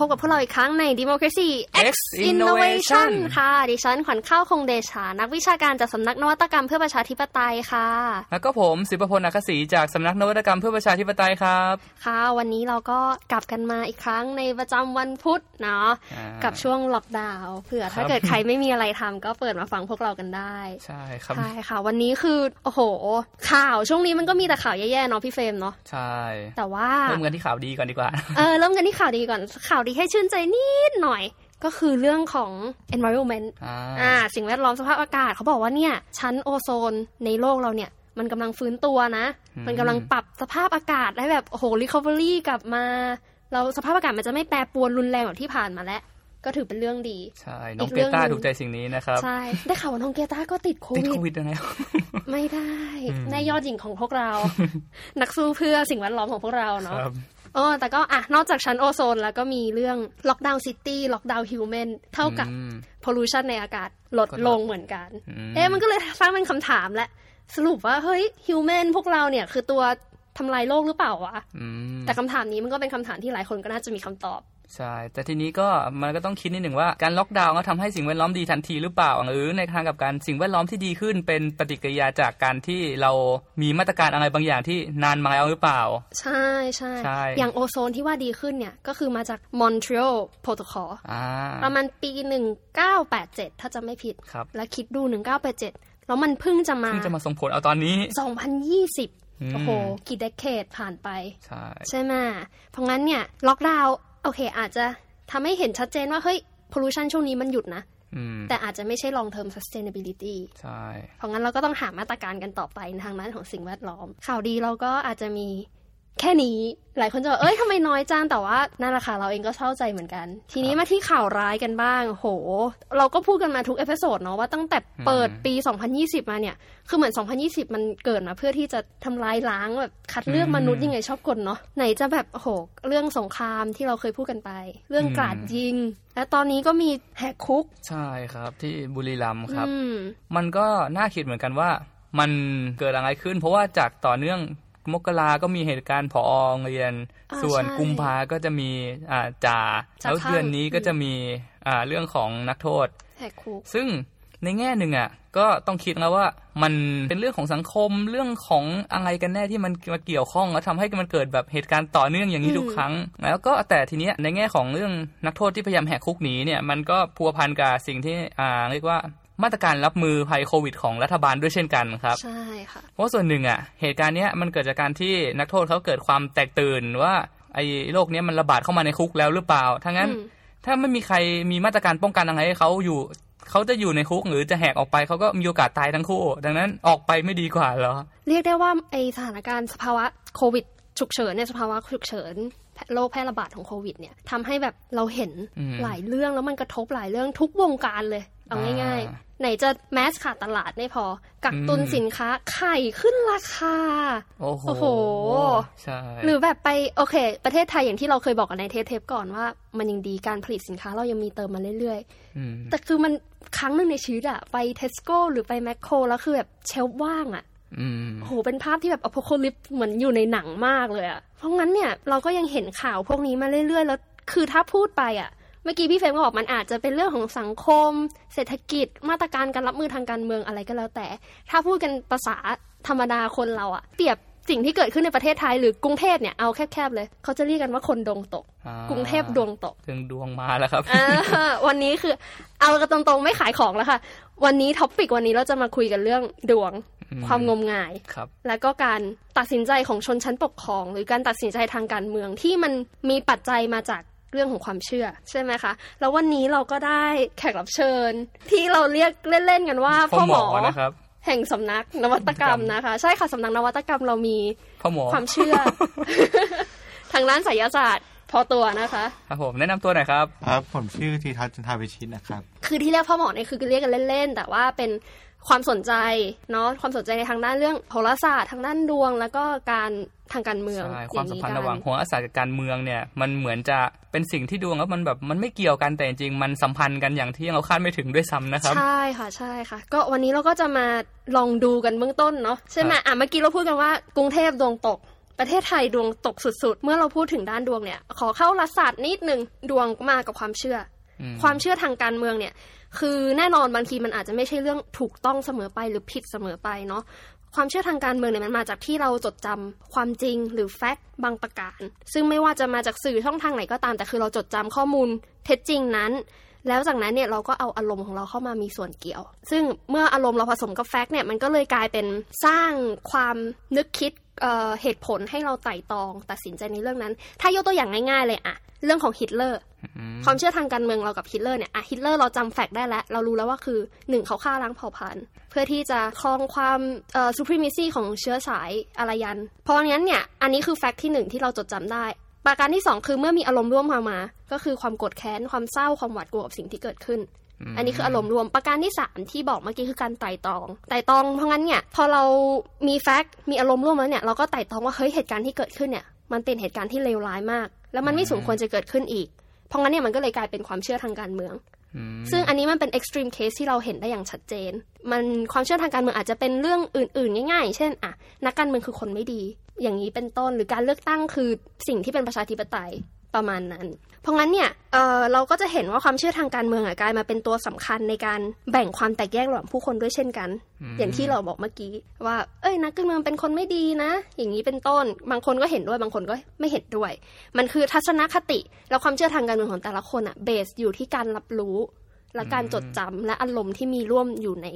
ลับมาพบกับพวกเราอีกครั้งใน Democracy X Innovation ค่ะ ดิฉันขวัญข้าวคงเดชา นักวิชาการจากสำนักนวัตกรรมเพื่อประชาธิปไตยค่ะ แล้วก็ผมสิบพลอักษีจากสำนักนวัตกรรมเพื่อประชาธิปไตยครับ ค่ะ วันนี้เราก็กลับกันมาอีกครั้งในประจำวันพุธเนาะอ่ากับช่วงล็อกดาวน์เผื่อถ้าครับเกิดใครไม่มีอะไรทำก็เปิดมาฟังพวกเรากันได้ ใช่ครับ ใช่ค่ะ วันนี้คือโอ้โห ข่าวช่วงนี้มันก็มีแต่ข่าวแย่ๆเนาะพี่เฟรมเนาะ ใช่ แต่ว่าเริ่มกันที่ข่าวดีก่อนดีกว่า เออเริ่มกันที่ข่าวดีก่อนข่าวดีให้ชื่นใจนิดหน่อยก็คือเรื่องของ environment อ่าอ่าสิ่งแวดล้อมสภาพอากาศเขาบอกว่าเนี่ย ชั้นโอโซนในโลกเราเนี่ย มันกำลังฟื้นตัวนะ มันกำลังปรับสภาพอากาศให้แบบ โอ้โห recovery กลับมา เราสภาพอากาศมันจะไม่แปรปรวนรุนแรงแบบที่ผ่านมาแล้ว ก็ถือเป็นเรื่องดี ใช่ น้องอีกเกเรื่องต้าหนึ่งถูกใจสิ่งนี้นะครับ ใช่ ได้ข่าวว่าน้องเกต้าก็ติดโคติดวิโคดวิดแล้วไม่ได้อืมในยอดหญิงของพวกเรา นักสู้เพื่อสิ่งแวดล้อมของพวกเราเนาะครับ เออ แต่ก็อะ นอกจากชั้นโอโซนแล้วก็มีเรื่อง lockdown city lockdown human เท่ากับอืมพ o l u ชันในอากาศลดก็ลดลงเหมือนกันอืมเอ๊ะมันก็เลยสร้างเป็นคำถามแหละสรุปว่า เฮ้ย human พวกเราเนี่ยคือตัวทำลายโลกหรือเปล่าวะอืมแต่คำถามนี้มันก็เป็นคำถามที่หลายคนก็น่าจะมีคำตอบ ใช่ แต่ทีนี้ก็มันก็ต้องคิดนิดหนึ่งว่าการล็อกดาวน์ก็ทำให้สิ่งแวดล้อมดีทันทีหรือเปล่า หรือในทางกลับกันสิ่งแวดล้อมที่ดีขึ้นเป็นปฏิกิริยาจากการที่เรามีมาตรการอะไรบางอย่างที่นานมาแล้วหรือเปล่า ใช่ใช่ใช่ อย่างโอโซนที่ว่าดีขึ้นเนี่ย ก็คือมาจาก Montreal Protocol อ่าประมาณปี 1987 ถ้าจะไม่ผิดครับแล้วคิดดู 1987 แล้วมันเพิ่งจะมาเพิ่งจะมาส่งผลเอาตอนนี้ 2020อืมโอ้โห กี่เดเคดผ่านไป ใช่ใช่ไหมเพราะงั้นเนี่ย ล็อกดาวน์ โอเค อาจจะทำให้เห็นชัดเจนว่า เฮ้ย pollution ช่วงนี้มันหยุดนะอืมแต่อาจจะไม่ใช่ long term sustainability ใช่ เพราะงั้นเราก็ต้องหามาตรการกันต่อไปในทางด้านของสิ่งแวดล้อม ข่าวดีเราก็อาจจะมี แค่นี้หลายคนจะบอกเอ้ยทำไมน้อยจังแต่ว่านั่นแหละค่ะเราเองก็เศร้าใจเหมือนกัน ทีนี้มาที่ข่าวร้ายกันบ้าง โห เราก็พูดกันมาทุก episode เนาะว่าตั้งแต่เปิดปี 2020 มาเนี่ย คือเหมือน 2020 มันเกิดมาเพื่อที่จะทำลายล้างแบบคัดเลือกมนุษย์ยังไงชอบกลเนาะไหนจะแบบโอ้โหเรื่องสงครามที่เราเคยพูดกันไป เรื่องกราดยิง และตอนนี้ก็มีแหกคุก ใช่ครับ ที่บุรีรัมย์ครับอืมมันก็น่าคิดเหมือนกันว่ามันเกิดอะไรขึ้น เพราะว่าจากต่อเนื่อง มกราก็มีเหตุการณ์ผอโรงเรียนอ่าส่วนใช่กุมภาก็จะมีอ่าจ่าจ่าแล้วคลั่งเดือนนี้ก็จะมีอ่าเรื่องของนักโทษแหกคุกซึ่งในแง่หนึ่งอะก็ต้องคิดแล้วว่ามันเป็นเรื่องของสังคมเรื่องของอะไรกันแน่ที่มันมาเกี่ยวข้องแล้วทำให้มันเกิดแบบเหตุการณ์ต่อเนื่องอย่างนี้อืมทุกครั้ง แล้วก็แต่ทีเนี้ยในแง่ของเรื่องนักโทษที่พยายามแหกคุกหนีเนี่ยมันก็พัวพันกับสิ่งที่อ่าเรียกว่า มาตรการรับมือภัยโควิดของรัฐบาลด้วยเช่นกันครับ ใช่ค่ะ เพราะส่วนหนึ่งอะ เหตุการณ์เนี้ยมันเกิดจากการที่นักโทษเขาเกิดความแตกตื่นว่าไอ้โรคเนี้ยมันระบาดเข้ามาในคุกแล้วหรือเปล่าถ้างั้นอืมถ้าไม่มีใครมีมาตรการป้องกันอะไรให้เขาอยู่เขาจะอยู่ในคุกหรือจะแหกออกไปเขาก็มีโอกาสตายทั้งคู่ ดังนั้นออกไปไม่ดีกว่าเหรอ เรียกได้ว่าไอสถานการณ์สภาวะโควิดฉุกเฉินเนี่ยสภาวะฉุกเฉิน โรคแพร่ระบาดของโควิดเนี่ยทำให้แบบเราเห็นอืมหลายเรื่องแล้วมันกระทบหลายเรื่องทุกวงการเลย เอาง่ายอ่าๆไหนจะแมสขาดตลาดไม่พอ กักตุนอืมสินค้าไข่ขึ้นราคาโอ้โหโอ้โหใช่หรือแบบไปโอเค ประเทศไทยอย่างที่เราเคยบอกกันในเทปเทปก่อนว่า มันยังดีการผลิตสินค้าเรายังมีเติมมาเรื่อยๆอืมแต่คือมันครั้งหนึ่งในชีวิตอะไปเทสโก้หรือไปแมคโครแล้วคือแบบเชลฟ์ว่างอะอืม โหเป็นภาพที่แบบอพโคลิปเหมือนอยู่ในหนังมากเลยอะเพราะงั้นเนี่ยเราก็ยังเห็นข่าวพวกนี้มาเรื่อยๆ แล้ว คือถ้าพูดไปอะเมื่อกี้พี่เฟรมก็บอกมันอาจจะเป็นเรื่องของสังคม เศรษฐกิจ มาตรการการรับมือทางการเมืองอะไรก็แล้วแต่ ถ้าพูดกันภาษาธรรมดาคนเราอะเปรียบสิ่งที่เกิดขึ้นในประเทศไทยหรือกรุงเทพเนี่ยเอาแคบๆเลย เขาจะเรียกกันว่าคนดวงตกอ่ากรุงเทพดวงตกถึงดวงมาแล้วครับอ่าวันนี้คือ เอากันตรงๆไม่ขายของแล้วค่ะ วันนี้ท็อปิกวันนี้เราจะมาคุยกันเรื่องดวงอืมความงมงายครับและก็การตัดสินใจของชนชั้นปกครอง หรือการตัดสินใจทางการเมืองที่มันมีปัจจัยมาจากเรื่องของความเชื่อใช่ไหมคะแล้ววันนี้เราก็ได้แขกรับเชิญ ที่เราเรียกเล่นๆกันว่าพ่พ่ออหหมมออนะครับแห่งสำนักนวัตกรรมนะคะ ใช่ค่ะสำนักนวัตกรรมเรามีพ่อหมอความเชื่อ ทางด้านไสยศาสตร์ พอตัวนะคะครับผมแนะนำตัวหน่อยครับครับผมชื่อทีทัศน์จันทาวิชิตนะครับคือที่เรียกพ่อหมอเนี่ยคือเรียกกันเล่นๆแต่ว่าเป็นความสนใจเนาะความสนใจในทางด้านเรื่องโหราศาสตร์ทางด้านดวง แล้วก็การทางการเมืองใช่อความย่สัมนี้พันธ์กัระหว่างโหราศาสตร์กับการเมืองเนี่ยมันเหมือนจะเป็นสิ่งที่ดวงแล้วมันแบบมันไม่เกี่ยวกันแต่จริงๆมันสัมพันธ์กันอย่างที่เราคาดไม่ถึงด้วยซ้ำนะครับใช่ค่ะใช่ค่ะ ก็วันนี้เราก็จะมาลองดูกันเบื้องต้นเนาะใช่ไหมครับอะเมื่อกี้เราพูดกันว่ากรุงเทพดวงตก ประเทศไทยดวงตกสุดๆ เมื่อเราพูดถึงด้านดวงเนี่ย ขอเข้ารัฐศาสตร์นิดนึงดวงมากับความเชื่ออมความเชื่อทางการเมืองเนี่ย คือแน่นอนบางทีมันอาจจะไม่ใช่เรื่องถูกต้องเสมอไปหรือผิดเสมอไปเนาะความเชื่อทางการเมืองเนี่ยมันมาจากที่เราจดจำความจริงหรือแฟกต์บางประการ ซึ่งไม่ว่าจะมาจากสื่อช่องทางไหนก็ตามแต่คือเราจดจำข้อมูลเท็จจริงนั้น แล้วจากนั้นเนี่ยเราก็เอาอารมณ์ของเราเข้ามามีส่วนเกี่ยว ซึ่งเมื่ออารมณ์เราผสมกับ fact เนี่ยมันก็เลยกลายเป็นสร้างความนึกคิด เอ่อเหตุผลให้เราไตร่ตรอง ตัดสินใจในเรื่องนั้น ถ้ายกตัวอย่างง่ายๆเลยอะเรื่องของฮิตเลอร์อืมความเชื่อทางการเมืองเรากับฮิตเลอร์เนี่ยอะฮิตเลอร์เราจำ fact ได้แล้ว เรารู้แล้วว่าคือหนึ่งเขาฆ่าล้างเผ่าพันธุ์ เพื่อที่จะครองความเอ่อ supremacy ของเชื้อสายอารยัน เพราะงั้นเนี่ยอันนี้คือ fact ที่หนึ่งที่เราจดจำได้ ประการที่สองคือเมื่อมีอารมณ์ร่วมมามา ก็คือความโกรธแค้นความเศร้าความหวาดกลัวกับสิ่งที่เกิดขึ้น อันนี้คืออารมณ์รวมประการที่สามที่บอกเมื่อกี้คือการไต่ตรองไต่ตรองเพราะงั้นเนี่ยพอเรามีแฟกต์มีอารมณ์ร่วมแล้วเนี่ยเราก็ไต่ตรองว่าเฮ้ยเหตุการณ์ที่เกิดขึ้นเนี่ยมันเป็นเหตุการณ์ที่เลวร้ายมาก แล้วมันไม่สมควรจะเกิดขึ้นอีก เพราะงั้นเนี่ยมันก็เลยกลายเป็นความเชื่อทางการเมืองอืมซึ่งอันนี้มันเป็น extreme case ที่เราเห็นได้อย่างชัดเจน มันความเชื่อทางการเมืองอาจจะเป็นเรื่องอื่น ๆ ง่าย ๆ เช่นอะนักการเมืองคือคนไม่ดี อย่างนี้เป็นต้นหรือการเลือกตั้งคือสิ่งที่เป็นประชาธิปไตยประมาณนั้น เพราะงั้นเนี่ยเออเราก็จะเห็นว่าความเชื่อทางการเมืองอะกลายมาเป็นตัวสำคัญในการแบ่งความแตกแยกระหว่างผู้คนด้วยเช่นกัน อย่างที่เราบอกเมื่อกี้ว่า เอ้ยนักการเมืองเป็นคนไม่ดีนะ อย่างนี้เป็นต้น บางคนก็เห็นด้วยบางคนก็ไม่เห็นด้วย มันคือทัศนคติ แล้วความเชื่อทางการเมืองของแต่ละคนอะเบสอยู่ที่การรับรู้ และการจดจำและอารมณ์ที่มีร่วมอยู่ใน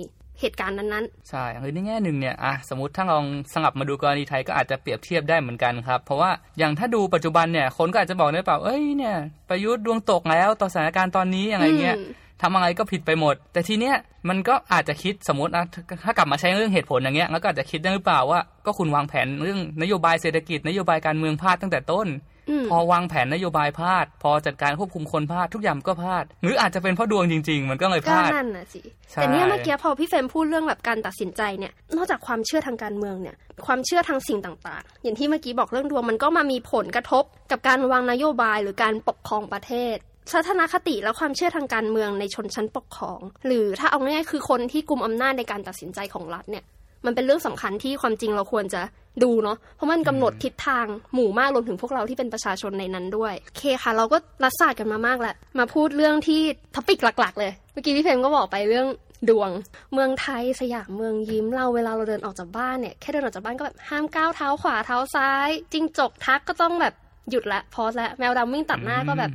เหตุการณ์นั้นใช่หรือในแง่หนึ่งเนี่ยอะสมมติถ้าลองสงับมาดูกรณีไทยก็อาจจะเปรียบเทียบได้เหมือนกันครับ เพราะว่าอย่างถ้าดูปัจจุบันเนี่ยคนก็อาจจะบอกได้เปล่าเอ้ยเนี่ยประยุทธ์ดวงตกแล้วต่อสถานการณ์ตอนนี้ๆอะไรเงี้ยอืมทำอะไรก็ผิดไปหมด แต่ทีเนี้ยมันก็อาจจะคิดสมมตินะถ้าถ้ากลับมาใช้เรื่องเหตุผลอย่างเงี้ยแล้วก็อาจจะคิดได้หรือเปล่าว่าก็คุณวางแผนเรื่องนโยบายเศรษฐกิจนโยบายการเมืองพลาดตั้งแต่ต้นอืม พอวางแผนนโยบายพลาด พอจัดการควบคุมคนพลาดทุกอย่างก็พลาด หรืออาจจะเป็นเพราะดวงจริง ๆ มันก็เลยพก็ลาดนั่นน่ะสิใช่แต่เนี่ยเมื่อกี้พอพี่เฟรมพูดเรื่องแบบการตัดสินใจเนี่ยนอกจากความเชื่อทางการเมืองเนี่ยความเชื่อทางสิ่งต่างๆ อย่างที่เมื่อกี้บอกเรื่องดวงมันก็มามีผลกระทบ กับการวางนโยบายหรือการปกครองประเทศทัศนคติและความเชื่อทางการเมืองในชนชั้นปกครอง หรือถ้าเอาง่ายๆคือคนที่กุมอำนาจในการตัดสินใจของรัฐเนี่ย มันเป็นเรื่องสำคัญที่ความจริงเราควรจะ ดูเนาะเพราะมันกำหนดทิศทางหมู่มากรวมถึงพวกเราที่เป็นประชาชนในนั้นด้วยโอเคค่ะ เราก็รัฐศาสตร์กันมามากแล้วมาพูดเรื่องที่ท็อปิกหลัก ๆ เลย เมื่อกี้พี่เพมก็บอกไปเรื่องดวง เมืองไทยสยามเมืองยิ้มเราเวลาเราเดินออกจากบ้านเนี่ยแค่เดินออกจากบ้านก็แบบห้ามก้าวเท้าขวาเท้าซ้ายจิงจกทักก็ต้องแบบหยุดละพอสละแมวดำวิ่งตัดหน้าก็แบบ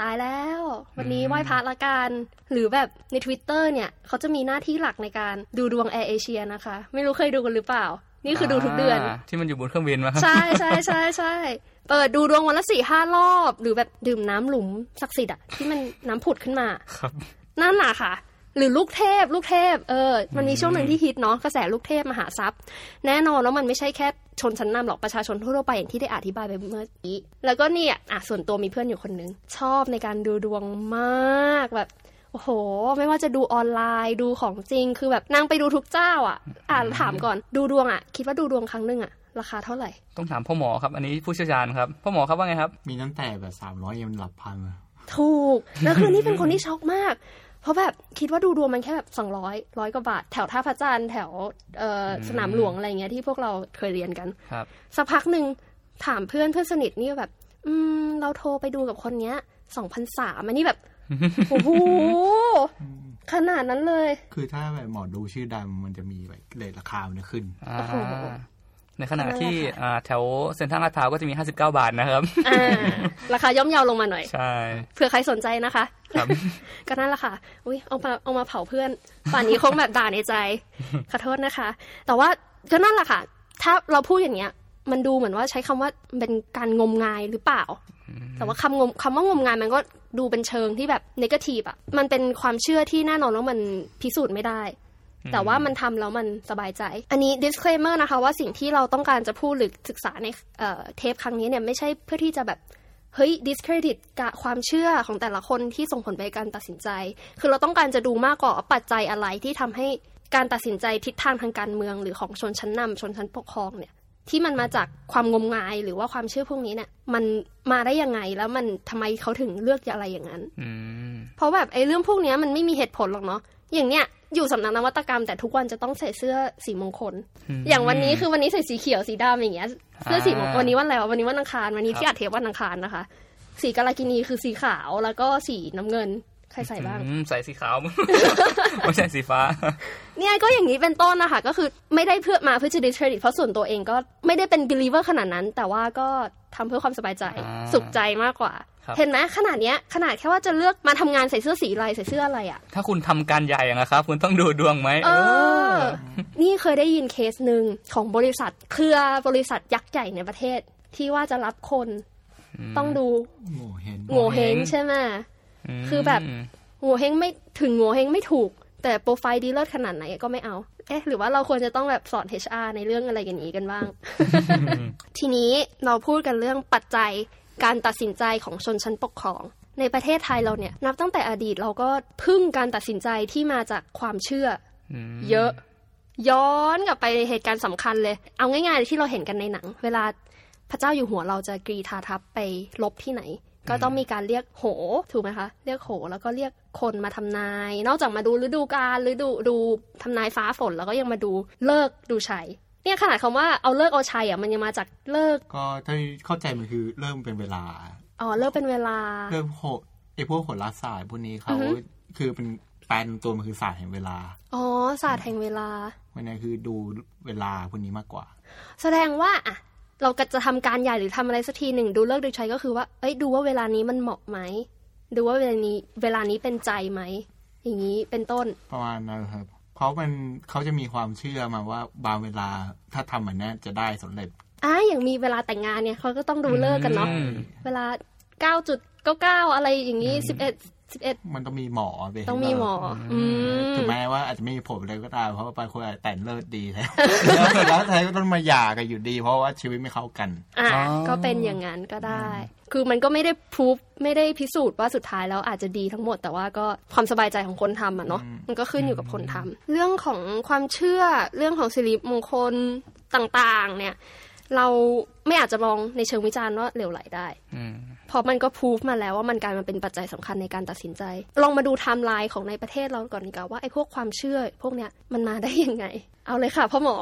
ตายแล้ว วันนี้ไหว้พระละกันหรือแบบใน Twitter เนี่ย เขาจะมีหน้าที่หลักในการดูดวงแอร์เอเชียนะคะ ไม่รู้เคยดูกันหรือเปล่า นี่คือดูทุกเดือนาที่มันอยู่บนเครื่องบินมาครับใช่ใช่ใช่ใช่เปิดดูดวงวันละสี่ห้ารอบ หรือแบบดื่มน้ำหลุมศักดิ์สิทธิ์อะที่มันน้ำผุดขึ้นมาครับนั่นน่ะค่ะ หรือลูกเทพ ลูกเทพเออ มันมีช่วงหนึ่งที่ฮิตเนาะกระแสลูกเทพมหาทรัพย์ แน่นอนแล้วมันไม่ใช่แค่ชนชั้นนำหรอกประชาชนทั่วๆไปอย่างที่ได้อธิบายไปเมื่อกี้แล้วก็เนี่ยอะส่วนตัวมีเพื่อนอยู่คนนึงชอบในการดูดวงมากแบบ โอ้โห ไม่ว่าจะดูออนไลน์ดูของจริง คือแบบนางไปดูทุกเจ้า อะ อ่านถามก่อนดูดวงอะ คิดว่าดูดวงครั้งหนึ่งอะราคาเท่าไหร่ ต้องถามพ่อหมอครับ อันนี้ผู้เชี่ยวชาญครับพ่อหมอครับว่าไงครับ มีตั้งแต่แบบสามร้อยยังหลับพันอะถูก แล้วคือนี่เป็นคนที่ช็อกมาก เพราะแบบคิดว่าดูดวงมันแค่แบบสองร้อยร้อยกว่าบาท แถวท่าพระจันทร์แถวเอ่ออมสนามหลวงอะไรเงี้ยที่พวกเราเคยเรียนกันครับสักพักหนึ่งถามเพื่อนเพื่อนสนิทนี่แบบ อืม เราโทรไปดูกับคนเนี้ยสองพันสามอันนี้แบบ โอ้โหขนาดนั้นเลย คือถ้าแบบหมอดูชื่อดังมันจะมีแบบเลทราคามันจะขึ้นอ่าโอ้โหในขณะที่นั่นแหละค่ะอ่าแถวเซ็นทรัลลาดพร้าวก็จะมี 59 บาทนะครับอ่าราคาย่อมเยาลงมาหน่อย ใช่เผื่อใครสนใจนะคะครับก็นั่นแหละค่ะ อุ้ยเอามาเอามาเผาเพื่อนป่านนี้คงแบบด่าในใจ ขอโทษนะคะ แต่ว่าก็นั่นแหละค่ะ ถ้าเราพูดอย่างเงี้ย มันดูเหมือนว่าใช้คำว่าเป็นการงมงายหรือเปล่า แต่ว่าคำงมคำว่างมงายมันก็ดูเป็นเชิงที่แบบนกาทีฟอะมันเป็นความเชื่อที่แน่นอนว่ามันพิสูจน์ไม่ได้ แต่ว่ามันทำแล้วมันสบายใจ อันนี้ disclaimer นะคะว่าสิ่งที่เราต้องการจะพูดหรือศึกษาในเอ่อเทปครั้งนี้เนี่ยไม่ใช่เพื่อที่จะแบบเฮ้ย discredit กะความเชื่อของแต่ละคนที่ส่งผลไปการตัดสินใจ คือเราต้องการจะดูมากกว่าว่าปัจจัยอะไรที่ทำให้การตัดสินใจทิศทางทางการเมือง หรือของชนชั้นนำชนชั้นปกครองเนี่ย ที่มันมาจากความงมงายหรือว่าความเชื่อพวกนี้เนี่ยมันมาได้ยังไงแล้วมันทำไมเขาถึงเลือกอะไรอย่างนั้นอืมเพราะแบบไอ้เรื่องพวกเนี้ยมันไม่มีเหตุผลหรอกเนาะอย่างเนี้ยอยู่สำนักนวัตกรรมแต่ทุกวันจะต้องใส่เสื้อสีมงคล อย่างวันนี้คือวันนี้ใส่สีเขียวสีดำอย่างเงี้ยเสื้อสีมงคลวันนี้วันอะไรวะวันนี้วันอังคารวันนี้ที่อัดเทปวันอังคารนะคะ สีกาลากินีคือสีขาวแล้วก็สีน้ำเงิน ใครใส่บ้างอืมใส่สีขาว ไม่ใช่สีฟ้า เนี่ยก็อย่างนี้เป็นต้นนะคะก็คือไม่ได้เพื่อมาเพื่อจะดิสเครดิตเพราะส่วนตัวเองก็ไม่ได้เป็น believer ขนาดนั้น แต่ว่าก็ทำเพื่อความสบายใจอ่าสุขใจมากกว่าครับเห็นไหมขนาดเนี้ยขนาดแค่ว่าจะเลือกมาทำงานใส่เสื้อสีอะไรใส่เสื้ออะไรอะถ้าคุณทำการใหญ่อะนะครับ คุณต้องดูดวงไหมเออ นี่เคยได้ยินเคสหนึ่งของบริษัทเครือบริษัทยักษ์ใหญ่ในประเทศ ที่ว่าจะรับคนต้องดูโง่เห็นโง่เฮงใช่ไหมมคือแบบโง่เฮงไม่ถึงโง่เฮงไม่ถูก แต่โปรไฟล์ดีเลิศขนาดไหนก็ไม่เอา เอ๊ะ หรือว่าเราควรจะต้องแบบสอน HR ในเรื่องอะไรอย่างนี้กันบ้าง ทีนี้เราพูดกันเรื่องปัจจัยการตัดสินใจของชนชั้นปกครอง ในประเทศไทยเราเนี่ย นับตั้งแต่อดีตเราก็พึ่งการตัดสินใจที่มาจากความเชื่อมเยอะ ย้อนกลับไปในเหตุการณ์สำคัญเลย เอาง่ายๆที่เราเห็นกันในหนัง เวลาพระเจ้าอยู่หัวเราจะกรีธาทัพไปลบที่ไหน ก็ต้องมีการเรียกโห ถูกไหมคะ เรียกโห แล้วก็เรียกคนมาทำนาย นอกจากมาดูฤดูกาลฤดูดูทำนายฟ้าฝนแล้วก็ยังมาดูเลิกษ์ดูชัยเนี่ยขนาดคำว่าเอาเลิกษ์เอาชัยอะมันยังมาจากเลิกษ์ก็ถ้าเข้าใจมันคือเริ่มเป็นเวลา อ๋อเลิกษ์เป็นเวลา เริ่มโหไอพวกโหราศาสตร์พวกนี้เขาอือฮึคือเป็นแปลนตัวมันคือศาสตร์แห่งเวลา อ๋อศาสตร์แห่งเวลาวันนี้คือดูเวลาพวกนี้มากกว่า แสดงว่าอะ เราก็จะทำการใหญ่หรือทำอะไรสักทีหนึ่งดูเลิกษ์ดูชัยก็คือว่า เอ้ยดูว่าเวลานี้มันเหมาะไหมดูว่าเวลานี้เวลานี้เป็นใจไหมอย่างนี้เป็นต้นประมาณนั้นครับ เพราะมันเขาจะมีความเชื่อมาว่าบางเวลาถ้าทำแบบนี้จะได้สำเร็จอะอย่างมีเวลาแต่งงานเนี่ยเขาก็ต้องดูเลิกษ์กันเนาะอืมเวลาเก้าจุดเก้าเก้าอะไรอย่างนี้สิบเอ็ด สิบเอ็ดมันต้องมีหมอไปต้องมีหมออืมถึงแม้ว่าอาจจะไม่มีผลอะไรก็ตามเพราะว่าบางคนอาจจะแต่งเลิศดีแล้วแล้วสุดแล้วท้ายก็ต้องมาหย่ากันอยู่ดี เพราะว่าชีวิตไม่เข้ากันอะอ๋อก็เป็นอย่างนั้นก็ได้ คือมันก็ไม่ได้ proof ไม่ได้พิสูจน์ว่าสุดท้ายแล้วอาจจะดีทั้งหมด แต่ว่าก็ความสบายใจของคนทำอะเนาะอืมมันก็ขึ้นอยู่กับคนทำเรื่องของความเชื่อเรื่องของสิริมงคลต่างๆ เนี่ย เรา ไม่อาจจะมองในเชิงวิจารณ์ว่าเหลวไหลได้อืมเพราะมันก็พูฟมาแล้วว่ามันกลายมาเป็นปัจจัยสำคัญในการตัดสินใจ ลองมาดูไทม์ไลน์ของในประเทศเราก่อนดีกว่าว่าไอ้พวกความเชื่อ พวกเนี้ยมันมาได้ยังไง เอาเลยค่ะพ่อหมอ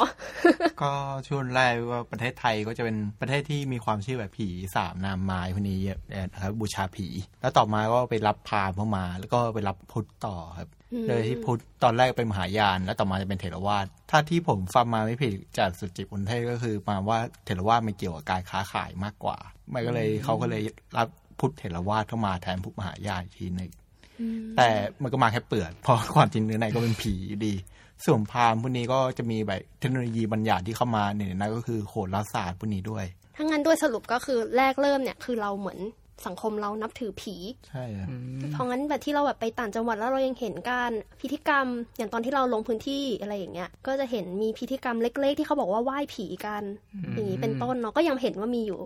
ก็ช่วงแรกว่าประเทศไทยก็จะเป็นประเทศที่มีความเชื่อแบบผีสามนามไม้พวกนี้เยอะนะครับบูชาผี แล้วต่อมาก็ไปรับพราหมณ์เข้ามา แล้วก็ไปรับพุทธต่อครับอืมโดยที่พุทธตอนแรกเป็นมหายาน แล้วต่อมาจะเป็นเถรวาทถ้าที่ผมฟังมาไม่ผิดจากสุจิตอุนเทศก็คือมาว่าเถรวาทมันเกี่ยวกับการค้าขายมากกว่า มันก็เลยเขาก็เลยรับพุทธเถรวาทเข้ามาแทนพุทธมหายานอีกทีหนึงแต่มันก็มาแค่เปลือกเพราะความจริงเนื้อในก็เป็นผีอยู่ดี ส่วนพราหมณ์พวกนี้ก็จะมีแบบเทคโนโลยีบางอย่างที่เข้ามาเนี่ยนั่นก็คือโหราศาสตร์พวกนี้ด้วยถ้างั้นด้วยสรุปก็คือแรกเริ่มเนี่ยคือเราเหมือน สังคมเรานับถือผีใช่ครับเพราะงั้นแบบที่เราแบบไปต่างจังหวัดแล้วเรายังเห็นการพิธีกรรม อย่างตอนที่เราลงพื้นที่อะไรอย่างเงี้ย ก็จะเห็นมีพิธีกรรมเล็ก ๆ ที่เขาบอกว่าไหว้ผีกันอย่างนี้เป็นต้นเนาะก็ยังเห็นว่ามีอยู่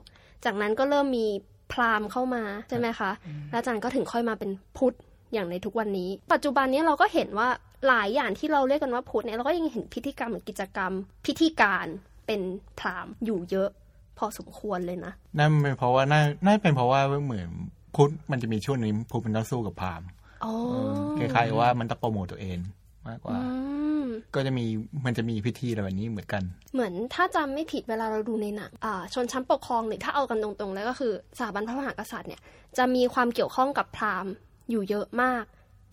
จากนั้นก็เริ่มมีพราหมณ์เข้ามาใช่ไหมคะ แล้วจากนั้นก็ถึงค่อยมาเป็นพุทธอย่างในทุกวันนี้ ปัจจุบันนี้เราก็เห็นว่าหลายอย่างที่เราเรียกกันว่าพุทธเนี่ยเราก็ยังเห็นพิธีกรรมหรือกิจกรรม พิธีการเป็นพราหมณ์อยู่เยอะ พอสมควรเลยนะนั่นเป็นเพราะว่าน่าน่าเป็นเพราะว่าเหมือนพุทธมันจะมีช่วงนี้พุทธมันต้องสู้กับพราหมณ์อ๋อคล้ายๆว่ามันต้องโปรโมทตัวเองมากกว่าอืมก็จะมีมันจะมีพิธีอะไรแบบนี้เหมือนกัน เหมือนถ้าจำไม่ผิดเวลาเราดูในหนังอ่าชนชั้นปกครองหรือถ้าเอากันตรงๆ แล้วก็คือสถาบันพระมหากษัตริย์เนี่ยจะมีความเกี่ยวข้องกับพราหมณ์อยู่เยอะมาก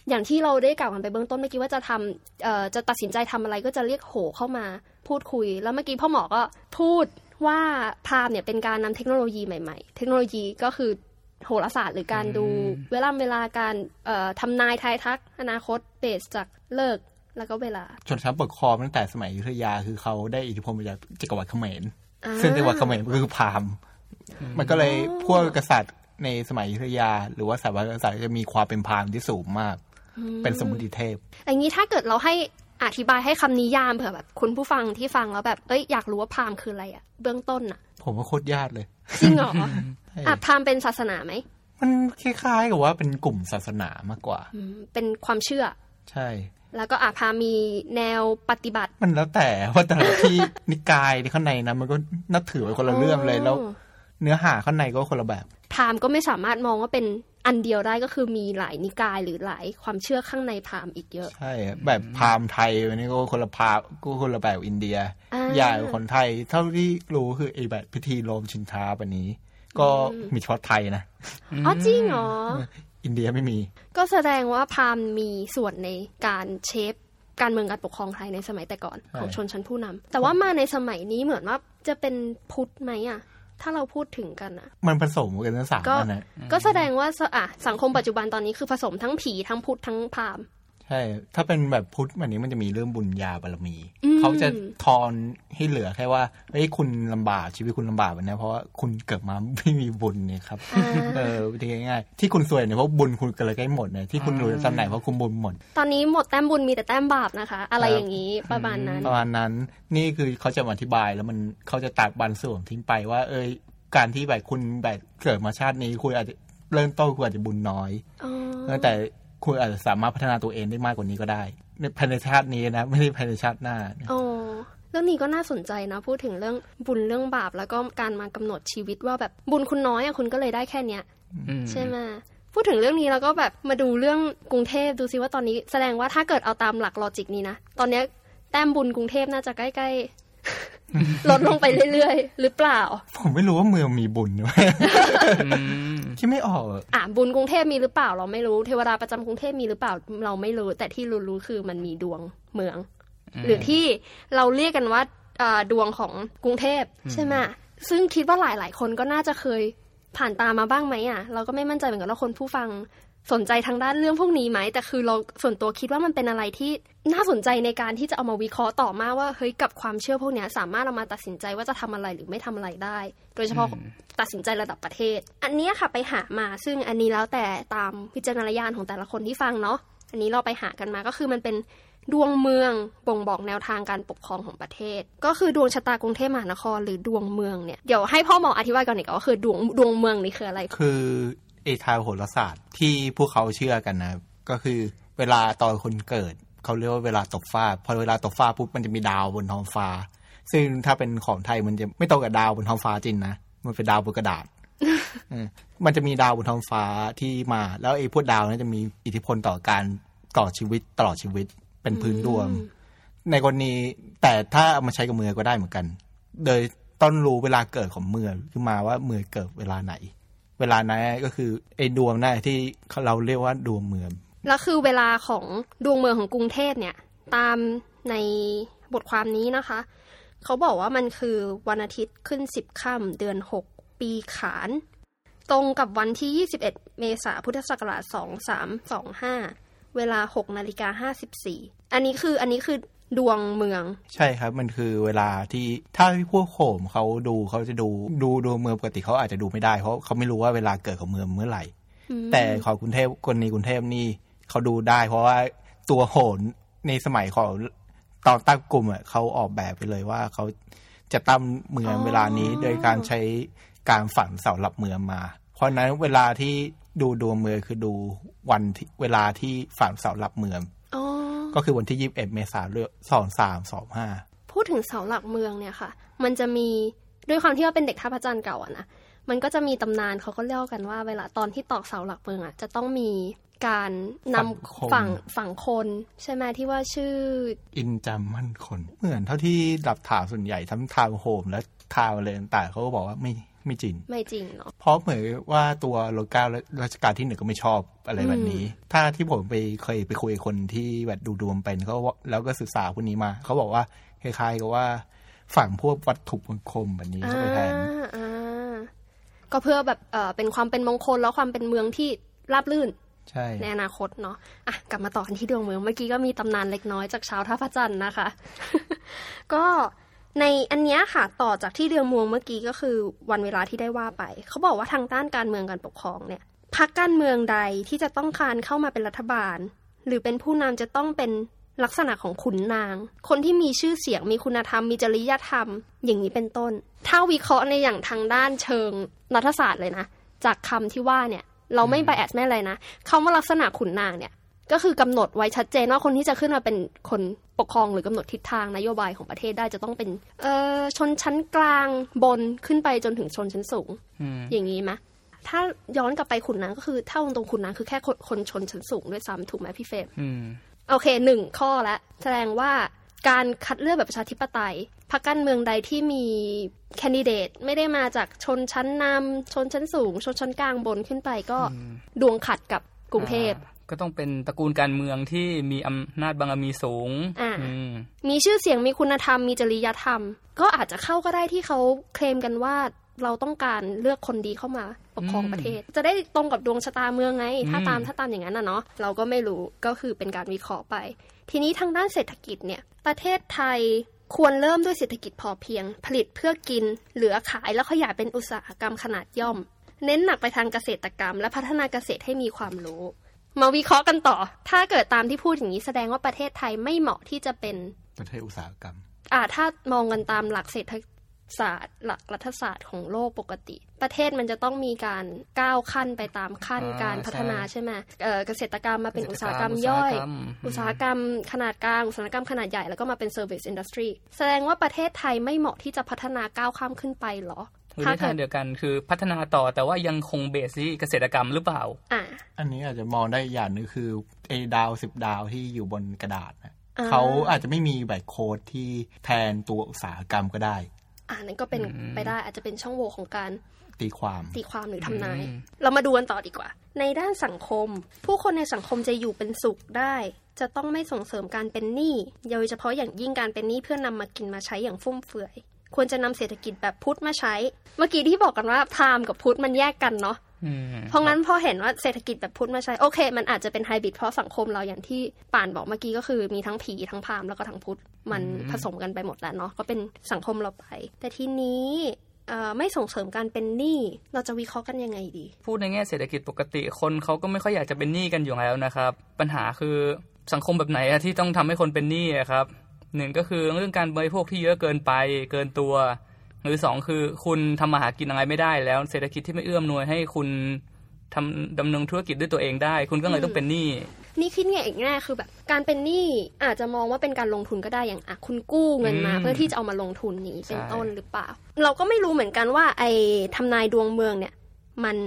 อย่างที่เราได้กล่าวกันไปเบื้องต้นเมื่อกี้ว่าจะทำเอ่อจะตัดสินใจทำอะไรก็จะเรียกโหเข้ามาพูดคุย แล้วเมื่อกี้พ่อหมอก็พูด ว่าพราหมณ์เนี่ยเป็นการนำเทคโนโลยีใหม่ๆ เทคโนโลยีก็คือโหราศาสตร์หรือการดูเวลาเวลาการเอ่อทำนายทายทัก อนาคตเบสจากเลิกษ์แล้วก็เวลา ชนชั้นปกครองตั้งแต่สมัยอยุธยาคือเขาได้อิทธิพลมาจากจักรวรรดิเขมรอ่าซึ่งจักรวรรดิเขมรก็คือพราหมณ์มันก็เลยพวกกษัตริย์ในสมัยอยุธยา หรือว่าสถาบันกษัตริย์จะมีความเป็นพราหมณ์ที่สูงมาก เป็นสมุติเทพอย่างนี้ถ้าเกิดเราให้ อธิบายให้คำนิยามเผื่อแบบคุณผู้ฟังที่ฟังแล้วแบบเอ้ยอยากรู้ว่าพราหมณ์คืออะไรอะเบื้องต้นอะผมว่าโคตรยากเลยจริงเหรอใช่อะพราหมณ์เป็นศาสนาไหมมันคล้ายๆกับว่าเป็นกลุ่มศาสนามากกว่าอืมเป็นความเชื่อ ใช่อแล้วก็อาพามีแนวปฏิบัติ มันแล้วแต่ว่าแต่ละที่นิกายข้างในนะมันก็นับถือไว้คนละเรื่องเลยแล้ว เนื้อหาข้างในก็คนละแบบพราหมณ์ก็ไม่สามารถมองว่าเป็น อันเดียวได้ก็คือมีหลายนิกายหรือหลายความเชื่อข้างในพราหมณ์อีกเยอะ ใช่แบบพราหมณ์ไทยอันนี้ก็คนละพราหมณ์ก็คนละแบบอินเดียอ่าใหญ่กว่าคนไทยเท่าที่รู้คือไอ้แบบพิธีโลมชินท้าแบบนี้ ก็มีเฉพาะไทยนะอ๋อจริงเหรออินเดียไม่มี ก็แสดงว่าพราหมณ์มีส่วนในการเชฟการเมืองการปกครองไทยในสมัยแต่ก่อนใช่ของชนชั้นผู้นำแต่ว่ามาในสมัยนี้เหมือนว่าจะเป็นพุทธไหมอะ ถ้าเราพูดถึงกันอะมันผสมกันทั้งสามก็อันนะก็แสดงว่าสอะสังคมปัจจุบันตอนนี้คือผสมทั้งผีทั้งพุทธทั้งพราหมณ์ ใช่ ถ้าเป็นแบบพุทธแบบนี้มันจะมีเรื่องบุญญาบารมีอืมเขาจะทอนให้เหลือแค่ว่าเฮ้ยคุณลำบากชีวิตคุณลำบากแบบนี้เพราะว่าคุณเกิดมาไม่มีบุญเนี่ยครับอ่าเออวิธีง่ายๆที่คุณสวยเนี่ยเพราะบุญคุณเกิดอะไรใกล้หมดเนี่ยที่คุณอยู่ในตำแหน่งเพราะคุณบุญหมด ตอนนี้หมดแต้มบุญมีแต่แต้มบาปนะคะ อะไรอย่างนี้ประมาณนั้น ประมาณนั้น นี่คือเขาจะมาอธิบายแล้วมันเขาจะตัดบันส่วนทิ้งไปว่า เอยการที่แบบคุณแบบเกิดมาชาตินี้คุณอาจจะเริ่มต้นคุณอาจจะบุญน้อยอ๋อเออแต่ คุณอาจจะสามารถพัฒนาตัวเองได้มากกว่านี้ก็ได้ในภายในชาตินี้นะ ไม่ได้ภายในชาติหน้าอ๋อเรื่องนี้ก็น่าสนใจนะ พูดถึงเรื่องบุญเรื่องบาป แล้วก็การมากำหนดชีวิตว่าแบบบุญคุณน้อยอะคุณก็เลยได้แค่เนี้ยอืมใช่ไหมพูดถึงเรื่องนี้แล้วก็แบบมาดูเรื่องกรุงเทพดูซิว่าตอนนี้แสดงว่าถ้าเกิดเอาตามหลักลอจิกนี้นะ ตอนเนี้ยแต้มบุญกรุงเทพน่าจะใกล้ๆ ลดลงไปเรื่อยๆ หรือเปล่า ผมไม่รู้ว่าเมืองมีบุญด้วยอืมที่ไม่ออกอะอะบุญกรุงเทพมีหรือเปล่าเราไม่รู้เทวดาประจำกรุงเทพมีหรือเปล่าเราไม่รู้ แต่ที่รู้ๆคือมันมีดวงเมือง หรือที่เราเรียกกันว่าอ่าดวงของกรุงเทพใช่ไหมซึ่งคิดว่าหลายๆ คนก็น่าจะเคย ผ่านตามาบ้างไหมอะ เราก็ไม่มั่นใจเหมือนกันว่าคนผู้ฟังสนใจทางด้านเรื่องพวกนี้ไหม แต่คือเราส่วนตัวคิดว่ามันเป็นอะไรที่น่าสนใจในการที่จะเอามาวิเคราะห์ต่อมาว่าเฮ้ยกับความเชื่อพวกเนี้ยสามารถเอามาตัดสินใจว่าจะทำอะไรหรือไม่ทำอะไรได้ โดยเฉพาะตัดสินใจระดับประเทศ อันเนี้ยค่ะไปหามาซึ่งอันนี้แล้วแต่ตามวิจารณญาณของแต่ละคนที่ฟังเนาะอันนี้เราไปหากันมาก็คือมันเป็น ดวงเมืองบ่งบอกแนวทางการปกครองของประเทศ ก็คือดวงชะตากรุงเทพมหานครหรือดวงเมืองเนี่ยเดี๋ยวให้พ่อหมออธิบายก่อนดีกว่าว่าคือดวงดวงเมืองนี่คืออะไร คือเอทางโหราศาสตร์ที่พวกเขาเชื่อกันนะก็คือเวลาตอนคนเกิดเขาเรียกว่าเวลาตกฟ้า พอเวลาตกฟ้าปุ๊บมันจะมีดาวบนท้องฟ้า ซึ่งถ้าเป็นของไทยมันจะไม่ตรงกับดาวบนท้องฟ้าจริงนะมันเป็นดาวบนกระดาษเออมันจะมีดาวบนท้องฟ้าที่มา แล้วไอ้พวกดาวนั้นจะมีอิทธิพลต่อการต่อชีวิตตลอดชีวิต เป็นพื้นดวง ในกรณีแต่ถ้าเอามาใช้กับเมืองก็ได้เหมือนกัน โดยต้นรู้เวลาเกิดของเมืองขึ้นมาว่าเมืองเกิดเวลาไหน เวลานั้นก็คือไอ้ดวงนั่นที่เราเรียกว่าดวงเมืองแล้วคือเวลาของดวงเมืองของกรุงเทพเนี่ย ตามในบทความนี้นะคะ เขาบอกว่ามันคือวันอาทิตย์ขึ้นสิบค่ำเดือนหกปีขาน ตรงกับวันที่ 21 เมษายนพุทธศักราช 2325 เวลา6นาฬิกา54อันนี้คืออันนี้คือดวงเมือง ใช่ครับมันคือเวลาที่ถ้าพวกโขมเขาดูเขาจะดูดูดวงเมืองปกติเขาอาจจะดูไม่ได้เพราะเขาไม่รู้ว่าเวลาเกิดของเมืองเมื่อไหร่ แต่ของกรุงเทพกรณีกรุงเทพนี่เขาดูได้ เพราะว่าตัวโหนในสมัยของตอนตั้งกลุ่มอะเขาออกแบบไปเลยว่าเขาจะตั้งเมืองอ๋อเวลานี้โดยการใช้การฝังเสาหลักเมืองมา เพราะฉะนั้นเวลาที่ ดูดวงเมืองคือดูวันที่เวลาที่ฝังเสาหลักเมืองอ๋อก็คือวันที่ยี่สิบเอ็ดเมษายนสองสามสองห้าพูดถึงเสาหลักเมืองเนี่ยค่ะ มันจะมีด้วยความที่ว่าเป็นเด็กท่าพระจันทร์เก่าอะนะมันก็จะมีตำนานเขาก็เล่ากันว่า เวลาตอนที่ตอกเสาหลักเมืองอะจะต้องมีการนำฝั่งฝั่งคน ใช่ไหมที่ว่าชื่อ อินจำมั่นคน เหมือนเท่าที่หลับถามส่วนใหญ่ทั้งทาวน์โฮมและทาวน์อะไรต่างๆเขาก็บอกว่าไม่ ไม่จริง ไม่จริงเนาะเพราะเหมือนว่าตัวโลกาและรัชกาลที่หนึ่งก็ไม่ชอบอะไรแบบนี้ ถ้าที่ผมไปเคยไปคุยกับคนที่แบบดูดวงเป็นเขาว่าแล้วก็ศึกษาพวกนี้มาเขาบอกว่าคล้ายๆกับว่าฝั่งพวกวัตถุมงคลแบบนี้อ่าเข้าไปแทนอ่าก็เพื่อแบบเออเป็นความเป็นมงคลแล้วความเป็นเมืองที่ราบรื่นใช่ในอนาคตเนาะอะกลับมาต่อกันที่ดวงเมืองเมื่อกี้ก็มีตำนานเล็กน้อยจากชาวท่าพระจันทร์นะคะ ก็ ในอันเนี้ยค่ะต่อจากที่เดือนมืองเมื่อกี้ก็คือวันเวลาที่ได้ว่าไป เขาบอกว่าทางด้านการเมืองการปกครองเนี่ยพักการเมืองใดที่จะต้องการเข้ามาเป็นรัฐบาล หรือเป็นผู้นำจะต้องเป็นลักษณะของขุนนาง คนที่มีชื่อเสียงมีคุณธรรม มีจริยธรรม อย่างนี้เป็นต้น ถ้าวิเคราะห์ในอย่างทางด้านเชิงรัฐศาสตร์เลยนะ จากคำที่ว่าเนี่ย เราไม่ไบแอสไม่อะไรนะคำว่าลักษณะขุนนางเนี่ย ก็คือกำหนดไว้ชัดเจนว่าคนที่จะขึ้นมาเป็นคนปกครองหรือกำหนดทิศทางนโยบายของประเทศได้จะต้องเป็นเอ่อชนชั้นกลางบนขึ้นไปจนถึงชนชั้นสูงอืมอย่างนี้ไหมถ้าย้อนกลับไปขุนนางก็คือถ้าตรงขุนนางคือแค่คนคนชนชั้นสูงด้วยซ้ำถูกไหมพี่เฟรมอืมโอเคหนึ่งข้อแล้วแสดงว่าการคัดเลือกแบบประชาธิปไตยพรรคการเมืองใดที่มีแคนดิเดตไม่ได้มาจากชนชั้นนำชนชั้นสูง ชนชั้นกลางบนขึ้นไปก็ดวงขัดกับกรุงเทพอ่า ก็ต้องเป็นตระกูลการเมืองที่มีอำนาจบารมีสูงอ่าอืมมีชื่อเสียงมีคุณธรรมมีจริยธรรม ก็อาจจะเข้าก็ได้ที่เขาเคลมกันว่าเราต้องการเลือกคนดีเข้ามาปกครองประเทศ จะได้ตรงกับดวงชะตาเมืองไง ถ้าตามถ้าตามอย่างนั้นนะเนาะเราก็ไม่รู้ก็คือเป็นการวิเคราะห์ไป ทีนี้ทางด้านเศรษฐกิจเนี่ย ประเทศไทยควรเริ่มด้วยเศรษฐกิจพอเพียง ผลิตเพื่อกิน เหลือขายแล้วขยายเป็นอุตสาหกรรมขนาดย่อม เน้นหนักไปทางเกษตรกรรม และพัฒนาเกษตรให้มีความรู้ มาวิเคราะห์กันต่อ ถ้าเกิดตามที่พูดอย่างนี้แสดงว่าประเทศไทยไม่เหมาะที่จะเป็นประเทศอุตสาหกรรม อ่าถ้ามองกันตามหลักเศรษฐศาสตร์ หลักรัฐศาสตร์ของโลกปกติ ประเทศมันจะต้องมีการก้าวขั้นไปตามขั้นอ่าการพัฒนาใช่ใช่ไหมเอ่อเกษตรกรรมมาเป็นอุตสาหกรรมย่อย อุอุตตสาสาหหกกรรรรมมขนาดกลาง อุตสาหกรรมขนาดใหญ่แล้วก็มาเป็น service industry แสดงว่าประเทศไทยไม่เหมาะที่จะพัฒนาก้าวข้ามขึ้นไปเหรอ หรือถ้าในเกิทาดงเดียวกันคือพัฒนาต่อแต่ว่ายังคงเบสที่เกษตรกรรมหรือเปล่าอ่าอันนี้อาจจะมองได้อย่างหนึงคือไอ้ดาวสิบดาวที่อยู่บนกระดาษนะอ่าเขาอาจจะไม่มีแบบโค้ดที่แทนตัวอุตสาหกรรมก็ได้ อ่านั่นก็เป็นไปได้อาจจะเป็นช่องโหว่ของการตีความตีความหรือทำนายอืมเรามาดูกันต่อดีกว่า ในด้านสังคม ผู้คนในสังคมจะอยู่เป็นสุขได้ จะต้องไม่ส่งเสริมการเป็นหนี้โดยเฉพาะอย่างยิ่งการเป็นหนี้เพื่อนำมากินมาใช้อย่างฟุ่มเฟือย ควรจะนำเศรษฐกิจแบบพุทธมาใช้ เมื่อกี้ที่บอกกันว่าพราหมณ์กับพุทธมันแยกกันเนาะอืมเพราะงั้นพอเห็นว่าเศรษฐกิจแบบพุทธมาใช้โอเค มันอาจจะเป็นไฮบริดเพราะสังคมเราอย่างที่ป่านบอกเมื่อกี้ก็คือมีทั้งผีทั้งพราหมณ์แล้วก็ทั้งพุทธมันผสมกันไปหมดแล้วเนาะก็เป็นสังคมเราไป แต่ทีนี้เอ่อไม่ส่งเสริมการเป็นหนี้เราจะวิเคราะห์กันยังไงดี พูดในแง่เศรษฐกิจปกติคนเขาก็ไม่ค่อยอยากจะเป็นหนี้กันอยู่แล้วนะครับ ปัญหาคือสังคมแบบไหนอะที่ต้องทำให้คนเป็นหนี้อะครับ หนึ่งก็คือเรื่องการบริโภคที่เยอะเกินไปเกินตัว หรือสองคือคุณทำมาหากินอะไรไม่ได้แล้ว เศรษฐกิจที่ไม่เอื้อมหน่วยให้คุณทำดำเนินธุรกิจด้วยตัวเองได้ คุณก็เลยต้องเป็นหนี้นี่คิดไงอีกแง่คือแบบ การเป็นหนี้อาจจะมองว่าเป็นการลงทุนก็ได้อย่างอะคุณกู้เงินมาอืมเพื่อที่จะเอามาลงทุนนี้เป็นใช่ต้นหรือเปล่า เราก็ไม่รู้เหมือนกันว่า ไอ้ทำนายดวงเมืองเนี่ย มัน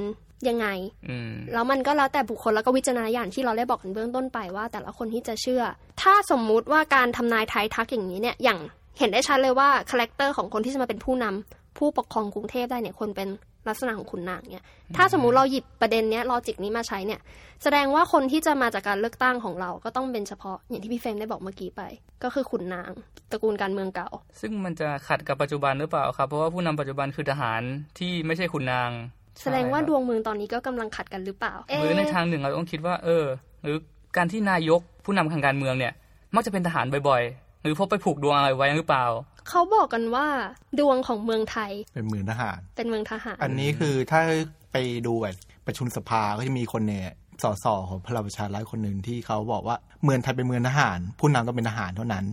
ยังไงอืมแล้วมันก็แล้วแต่บุคคลแล้วก็วิจารณญาณที่เราได้บอกกันเบื้องต้นไปว่า แต่ละคนที่จะเชื่อ ถ้าสมมุติว่าการทำนายทายทักอย่างนี้เนี่ยอย่างเห็นได้ชัดเลยว่า character ของคนที่จะมาเป็นผู้นำผู้ปกครองกรุงเทพได้เนี่ยคนเป็นลักษณะของขุนนางเนี่ย ถ้าสมมุติเราหยิบประเด็นเนี้ย logic นี้มาใช้เนี่ย แสดงว่าคนที่จะมาจากการเลือกตั้งของเราก็ต้องเป็นเฉพาะอย่างที่พี่เฟรมได้บอกเมื่อกี้ไป ก็คือขุนนางตระกูลการเมืองเก่า ซึ่งมันจะขัดกับปัจจุบันหรือเปล่าครับ เพราะว่าผู้นำปัจจุบันคือทหารที่ไม่ใช่ขุนนาง แสดงว่าใช่ครับดวงเมืองตอนนี้ก็กำลังขัดกันหรือเปล่าหรือในเอ๊ะทางหนึ่งเราต้องคิดว่า เออ หรือการที่นายกผู้นำทางการเมืองเนี่ย มักจะเป็นทหารบ่อยๆ หรือเพราะไปผูกดวงอะไรไว้หรือเปล่า เขาบอกกันว่าดวงของเมืองไทย เป็นมือทหาร เป็นเมืองทหาร อันนี้คือถ้าไปดูแบบประชุมสภาก็จะมีคนเนี่ยสสของพลังประชารัฐคนหนึ่งที่เขาบอกว่าเมืองไทยเป็นเมืองทหาร ผู้นำต้องเป็นทหารเท่านั้น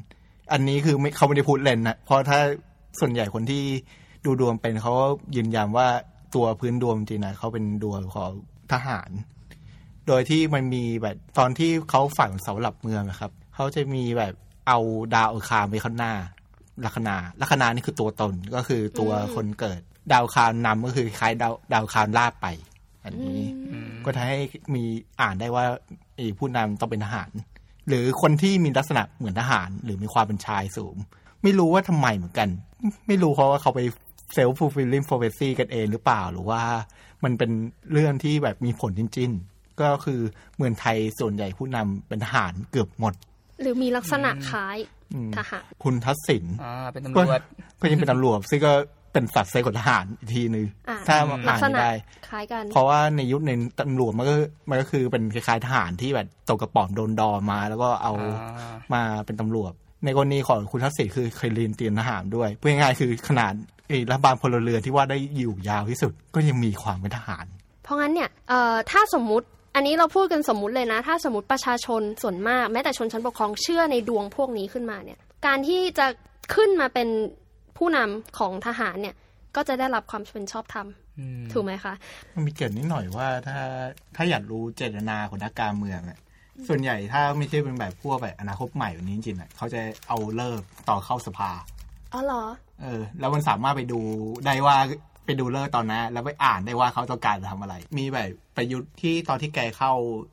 อันนี้คือไม่เขาไม่ได้พูดเล่นนะเพราะถ้าส่วนใหญ่คนที่ดูดวงเป็นเขาก็ยืนยันว่า ตัวพื้นดวงจริงๆนะเขาเป็นดวงของทหาร โดยที่มันมีแบบตอนที่เขาฝังเสาหลักเมืองอะครับเขาจะมีแบบเอาดาวอังคารไปข้างหน้าลัคนาลัคนานี่คือตัวตนก็คือตัวคนเกิด ดาวอังคารนำก็คือคล้ายดาวดาวอังคารลาบไป อันนี้ก็ทำให้มีอ่านได้ว่าไอ้ผู้นำต้องเป็นทหาร หรือคนที่มีลักษณะเหมือนทหาร หรือมีความเป็นชายสูง ไม่รู้ว่าทำไมเหมือนกัน ไม่รู้เพราะว่าเขาไป เซลฟ์ฟูลฟิลลิ่งโ r รเฟซีกันเองหรือเปล่าหรือว่ามันเป็นเรื่องที่แบบมีผลจริงๆ ก็คือเมืองไทยส่วนใหญ่ผู้นำเป็นทหารเกือบหมด หรือมีลักษณะคล้ายอืมทหารคุณทักษิณอ่าเป็นตำรก็วจก็ยังเป็นตำรวจซึ่งก็เป็นสัตว์เซกว่าทหารอีกทีนึงอ่าถ้าอืมลัอ่ากนษไม่ณะได้คล้ายกัน เพราะว่าในยุคในตำรวจมันก็มันก็คือเป็นคล้ายๆทหารที่แบบตกกระป๋อมโดนดอมา แล้วก็เอาอ่ามาเป็นตำรวจในกรณีของคุณทักษิณคือเคยเรียนเตรียมทหารด้วยพูดง่ายๆคือขนาดไอ้ รัฐบาลพลเรือนที่ว่าได้อยู่ยาวที่สุด ก็ยังมีความเป็นทหาร เพราะงั้นเนี่ยเอ่อถ้าสมมุติอันนี้เราพูดกันสมมุติเลยนะ ถ้าสมมติประชาชนส่วนมาก แม้แต่ชนชั้นปกครองเชื่อในดวงพวกนี้ขึ้นมาเนี่ยการที่จะขึ้นมาเป็นผู้นำของทหารเนี่ยก็จะได้รับความเป็นชอบธรรมอืมถูกไหมคะมันมีเกริดนิดหน่อยว่าถ้าถ้าอยากรู้เจตนาของนักการเมืองอะส่วนใหญ่ถ้าไม่ใช่เป็นแบบพวกแบบอนาคตใหม่แบบนี้จริงๆอะเขาจะเอาเลิกต่อเข้าสภา อ๋อเหรอ เออ แล้วมันสามารถไปดูได้ว่าไปดูเลิกตอนนั้นแล้วไปอ่านได้ว่าเขาต้องการจะทำอะไร มีแบบประยุทธ์ที่ตอนที่แกเข้า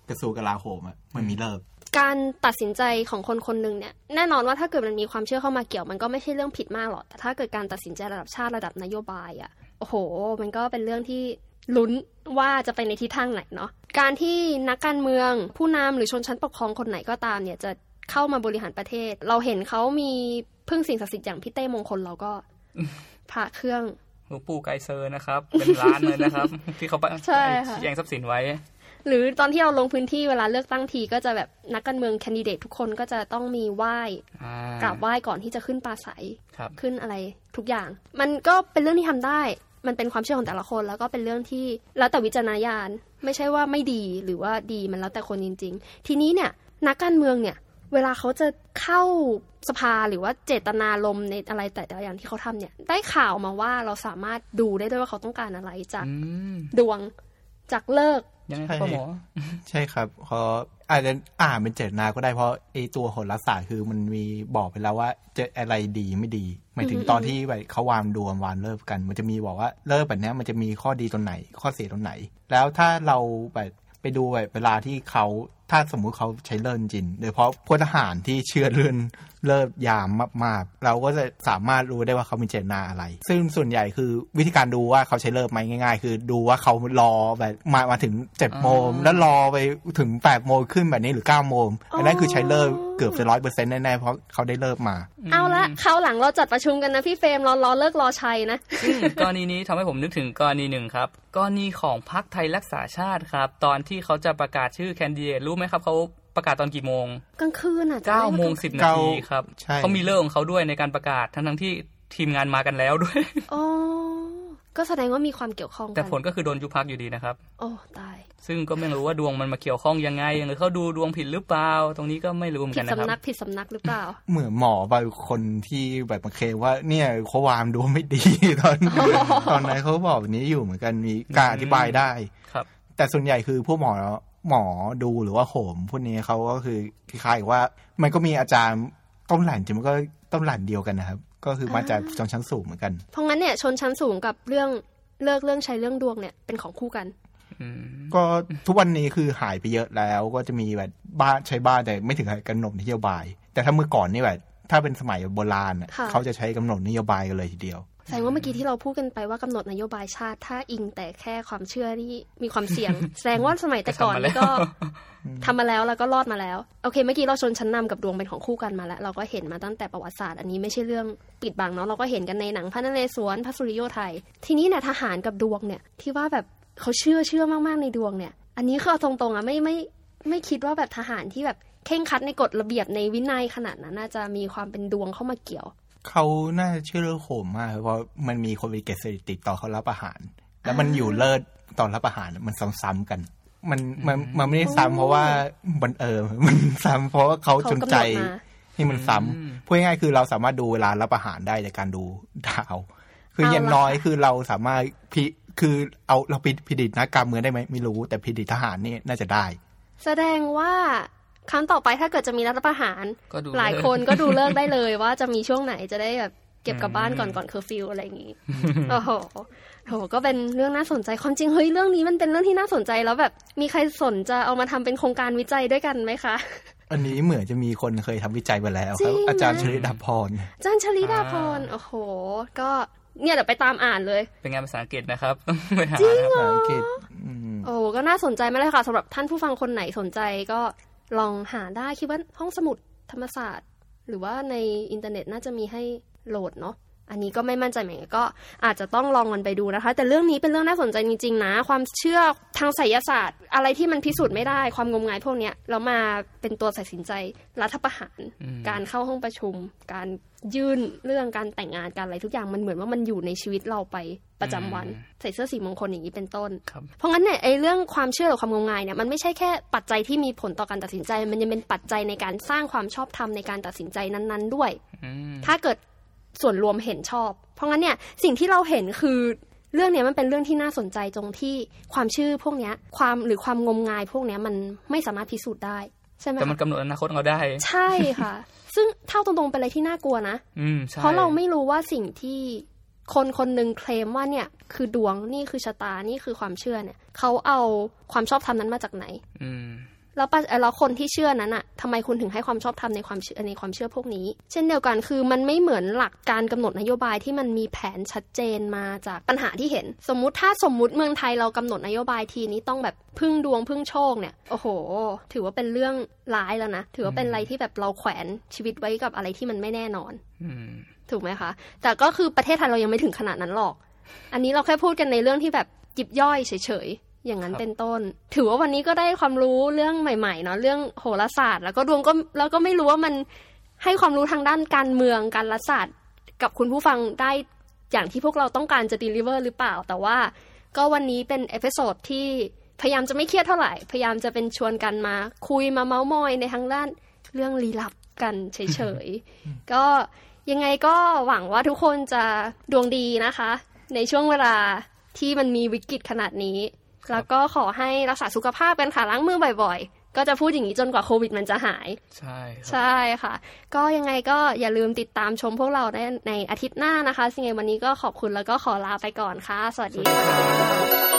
กระทรวงกลาโหมอะมันมีเลิกการตัดสินใจของคนคนหนึ่งเนี่ยแน่นอนว่าถ้าเกิดมันมีความเชื่อเข้ามาเกี่ยวมันก็ไม่ใช่เรื่องผิดมากหรอกแต่ถ้าเกิดการตัดสินใจระดับชาติระดับนโยบายอะ่ะโอ้โห มันก็เป็นเรื่องที่ลุ้นว่าจะไปในทิศทางไหนเนาะการที่นักการเมืองผู้นำหรือชนชั้นปกครองคนไหนก็ตามเนี่ยจะเข้ามาบริหารประเทศ เราเห็นเขามี พึ่งสิ่งศักดิ์สิทธิ์อย่างพี่เต้มงคลเราก็พระเครื่องหลวงปู่ไกเซอร์นะครับ เป็นล้านเลยนะครับ ที่เขาไปใช่ค่ะชี้แจงทรัพย์สินไว้ หรือตอนที่เราลงพื้นที่เวลาเลือกตั้งทีก็จะแบบนักการเมืองแคนดิเดตทุกคนก็จะต้องมีไหว้อ่ากราบไหว้ก่อนที่จะขึ้นปราศัยครับขึ้นอะไรทุกอย่าง มันก็เป็นเรื่องที่ทำได้ มันเป็นความเชื่อของแต่ละคนแล้วก็เป็นเรื่องที่แล้วแต่วิจารณญาณไม่ใช่ว่าไม่ดีหรือว่าดีมันแล้วแต่คนจริง ๆ ทีนี้เนี่ยนักการเมืองเนี่ย เวลาเขาจะเข้าสภาหรือว่าเจตนารมณ์ในอะไรแต่ละอย่างที่เขาทำเนี่ย ได้ข่าวมาว่าเราสามารถดูได้ด้วยว่าเขาต้องการอะไรจากอืมดวงจากเลิกษ์ยังไงครับพ่อหมอใช่ครับเพราะอาจจะอ่านเป็นเจตนาก็ได้เพราะไอตัวโหราศาสตร์คือมันมีบอกไปแล้วว่าเจะอะไรดีไม่ดีหมายถึงตอนที่แบบเขาวางดวงวางเลิกกัน มันจะมีบอกว่าเลิกแบบเนี้ยมันจะมีข้อดีตรงไหน ข้อเสียตรงไหน แล้วถ้าเราแบบไปดูแบบเวลาที่เขา ถ้าสมมุติเขาใช้เลินจริงโดยเฉพาะพลทหารที่เชื่อเลื่อน เลิกยามมากๆ เราก็จะสามารถรู้ได้ว่าเขามีเจตนาอะไร ซึ่งส่วนใหญ่คือวิธีการดูว่าเขาใช้เลิกไหมง่าย ๆ คือดูว่าเขารอแบบมามาถึงเจ็ดโมงอ๋อแล้วรอไปถึงแปดโมงขึ้นแบบนี้หรือเก้าโมงอันนั้นคือใช้เลิกเกือบจะร้อยเปอร์เซ็นต์แน่ๆ เพราะเขาได้เลิกมา เอาละคราวหลังเราจัดประชุมกันนะพี่เฟรมรอรอเลิกรอชัยนะซึ่งกรณีนี้ทำให้ผมนึกถึงกรณีหนึ่งครับกรณีของพรรคไทยรักษาชาติครับ ตอนที่เขาจะประกาศชื่อแคนดิเดตรู้ไหมครับเขา ประกาศตอนกี่โมงกลางคืนอะจะได้9โมงว่ากล10คืนาทีครับใช่เขามีเลิกของเขาด้วยในการประกาศทั้งทั้งๆที่ทีมงานมากันแล้วด้วยอ๋อก็แสดงว่ามีความเกี่ยวข้องกันแต่ผลก็คือโดนยุบพักอยู่ดีนะครับ โอ้ตาย ซึ่งก็ไม่รู้ว่าดวงมันมาเกี่ยวข้องยังไงหรือเขาดูดวงผิดหรือเปล่า ตรงนี้ก็ไม่รู้เหมือนผิกัดนนะคสำนัรักบผิดสำนักหรือเปล่า เหมือนหมอบางคนที่แบบมาเคลมว่าเนี่ยเขาวางดวงไม่ดีตอนตอนนั้นเขาบอกแบบนี้อยู่เหมือนกันมีการอธิบายได้ครับ แต่ส่วนใหญ่คือพวกหมอ หมอดูหรือว่าโหมพวกนี้เขาก็คือคล้ายๆกับว่า มันก็มีอาจารย์ต้นหลันจริงมันก็ต้นหลันเดียวกันนะครับ ก็คือมาจากชนชั้นสูงเหมือนกัน เพราะงั้นเนี่ยชนชั้นสูงกับเรื่องเลิกเรื่องใช้เรื่องดวงเนี่ยเป็นของคู่กันอืมก็ทุกวันนี้คือหายไปเยอะแล้วก็จะมีแบบบ้านใช้บ้านแต่ไม่ถึงกับกำหนดนโยบาย แต่ถ้าเมื่อก่อนนี่แบบถ้าเป็นสมัยโบราณน่ะค่ะเขาจะใช้กำหนดนโยบายกันเลยทีเดียว แสดงว่าเมื่อกี้ที่เราพูดกันไปว่ากำหนดนโยบายชาติ ถ้าอิงแต่แค่ความเชื่อที่มีความเสี่ยง แสดงว่าสมัยแต่ก่อนนี่ก็ทำมาแล้วแล้วก็รอดมาแล้ว โอเค เมื่อกี้เราชนชั้นนำกับดวงเป็นของคู่กันมาแล้ว เราก็เห็นมาตั้งแต่ประวัติศาสตร์อันนี้ไม่ใช่เรื่องปิดบังเนาะเราก็เห็นกันในหนังพระนเรศวรพระสุริโยไทย ทีนี้เนี่ยทหารกับดวงเนี่ยที่ว่าแบบเขาเชื่อเชื่อมากๆในดวงเนี่ย อันนี้คือเอาตรงๆอะไม่ไม่ไม่คิดว่าแบบทหารที่แบบเข่งครัดในกฎระเบียบในวินัยขนาดนั้นน่าจะมีความเป็นดวงเข้ามาเกี่ยว เขาน่าจะเชื่อเรื่องโหมมาก เพราะมันมีคนไปเก็บสถิติต่อนเขารับอาหาร แล้วมันอยู่เลิศตอนรับอาหารมันซ้ำๆกัน มันมันมันไม่ได้ซ้ำเพราะว่ามันเออมันซ้ำเพราะว่าเขาเขาจงกำหนดใจมาให้มันซ้ำพูดง่ายๆคือเราสามารถดูเวลารับอาหารได้จากการดูดาว คืออย่างน้อยคือเราสามารถพิคือเอาเราพิ predict นักการเมืองได้ไหมไม่รู้ แต่ predict ทหารนี่น่าจะได้ แสดงว่า ครั้งต่อไปถ้าเกิดจะมีรัฐประหารก็ดูหลายฤกษ์คนก็ดูฤกษ์ได้เลยว่าจะมีช่วงไหนจะได้แบบเก็บกลับบ้านก่อนก่อนเคอร์ฟิวอะไรอย่างงี้ โอ้โหโหก็เป็นเรื่องน่าสนใจความจริงเฮ้ยเรื่องนี้มันเป็นเรื่องที่น่าสนใจแล้วแบบมีใครสนจะเอามาทำเป็นโครงการวิจัยด้วยกันไหมคะ อันนี้เหมือนจะมีคนเคยทำวิจัยไปแล้วจริครับอาจารย์ชลิดาพรจันชลิดาพรโอ้โห ก็เนี่ยเดี๋ยวไปตามอ่านเลย เป็นงานภาษาอังกฤษนะครับไปหานะครับภาษาอังกฤษอืมโอ้ก็น่าสนใจมากเลยค่ะสำหรับท่านผู้ฟังคนไหนสนใจก็ ลองหาได้คิดว่าห้องสมุดธรรมศาสตร์ หรือว่าในอินเทอร์เน็ตน่าจะมีให้โหลดเนาะ อันนี้ก็ไม่มั่นใจเหมือนกันก็อาจจะต้องลองมันไปดูนะคะ แต่เรื่องนี้เป็นเรื่องน่าสนใจจริงๆนะ ความเชื่อทางไสยศาสตร์ อะไรที่มันพิสูจน์ไม่ได้ความงมงายพวกเนี้ยแล้วมาเป็นตัวตัดสินใจรัฐประหารอืมการเข้าห้องประชุม การยื่นเรื่องการแต่งงานการอะไรทุกอย่างมันเหมือนว่ามันอยู่ในชีวิตเราไปประจำวัน ใส่เสื้อสีมงคลอย่างนี้เป็นต้นครับเพราะงั้นเนี่ยไอ้เรื่องความเชื่อหรือความงมงายเนี่ยมันไม่ใช่แค่ปัจจัยที่มีผลต่อการตัดสินใจ มันยังเป็นปัจจัยในการสร้างความชอบธรรมในการตัดสินใจนั้น ๆ ด้วยอืมถ้าเกิด ส่วนรวมเห็นชอบ เพราะงั้นเนี่ยสิ่งที่เราเห็นคือเรื่องเนี้ยมันเป็นเรื่องที่น่าสนใจตรงที่ความเชื่อพวกเนี้ยความหรือความงมงายพวกเนี้ยมันไม่สามารถพิสูจน์ได้ใช่ไหมแต่มันคะกำหนดอนาคตของเราได้ ใช่ค่ะ ซึ่งเท่าตรงๆเป็นอะไรที่น่ากลัวนะอืมใช่เพราะเราไม่รู้ว่าสิ่งที่คนคนหนึ่งเคลมว่าเนี่ย คือดวงนี่คือชะตานี่คือความเชื่อเนี่ย เขาเอาความชอบธรรมนั้นมาจากไหน อืม แล้วปะเอ่อแล้วคนที่เชื่อนั้นอะทำไมคุณถึงให้ความชอบธรรมในความเชื่อในความเชื่อพวกนี้ เช่นเดียวกันคือมันไม่เหมือนหลักการกำหนดนโยบายที่มันมีแผนชัดเจนมาจากปัญหาที่เห็น สมมุติถ้าสมมุติเมืองไทยเรากำหนดนโยบายทีนี้ต้องแบบพึ่งดวงพึ่งโชคเนี่ยโอ้โห ถือว่าเป็นเรื่องร้ายแล้วนะถือว่าเป็นอะไรที่แบบเราแขวนชีวิตไว้กับอะไรที่มันไม่แน่นอนอืมถูกไหมคะแต่ก็คือประเทศไทยเรายังไม่ถึงขนาดนั้นหรอก อันนี้เราแค่พูดกันในเรื่องที่แบบจิบย่อยเฉยๆ อย่างนั้นครับเป็นต้น ถือว่าวันนี้ก็ได้ความรู้เรื่องใหม่ๆเนาะเรื่องโหราศาสตร์ แล้วก็ดวงก็แล้วก็ไม่รู้ว่ามันให้ความรู้ทางด้านการเมืองการรัฐศาสตร์กับคุณผู้ฟังได้อย่างที่พวกเราต้องการจะ deliver หรือเปล่า แต่ว่าก็วันนี้เป็น episode ที่พยายามจะไม่เครียดเท่าไหร่ พยายามจะเป็นชวนกันมา คุยมาเมาส์มอยในทางด้านเรื่องลี้ลับกันเฉยๆ ก็ยังไงก็หวังว่าทุกคนจะดวงดีนะคะ ในช่วงเวลาที่มันมีวิกฤตขนาดนี้ แล้วก็ขอให้รักษาสุขภาพกันค่ะล้างมือบ่อยๆ ก็จะพูดอย่างนี้จนกว่าโควิดมันจะหาย ใช่ครับใช่ค่ะ ก็ยังไงก็อย่าลืมติดตามชมพวกเราได้ในอาทิตย์หน้านะคะสิ่งไงวันนี้ก็ขอบคุณแล้วก็ขอลาไปก่อนค่ะ สวัสดีค่ะ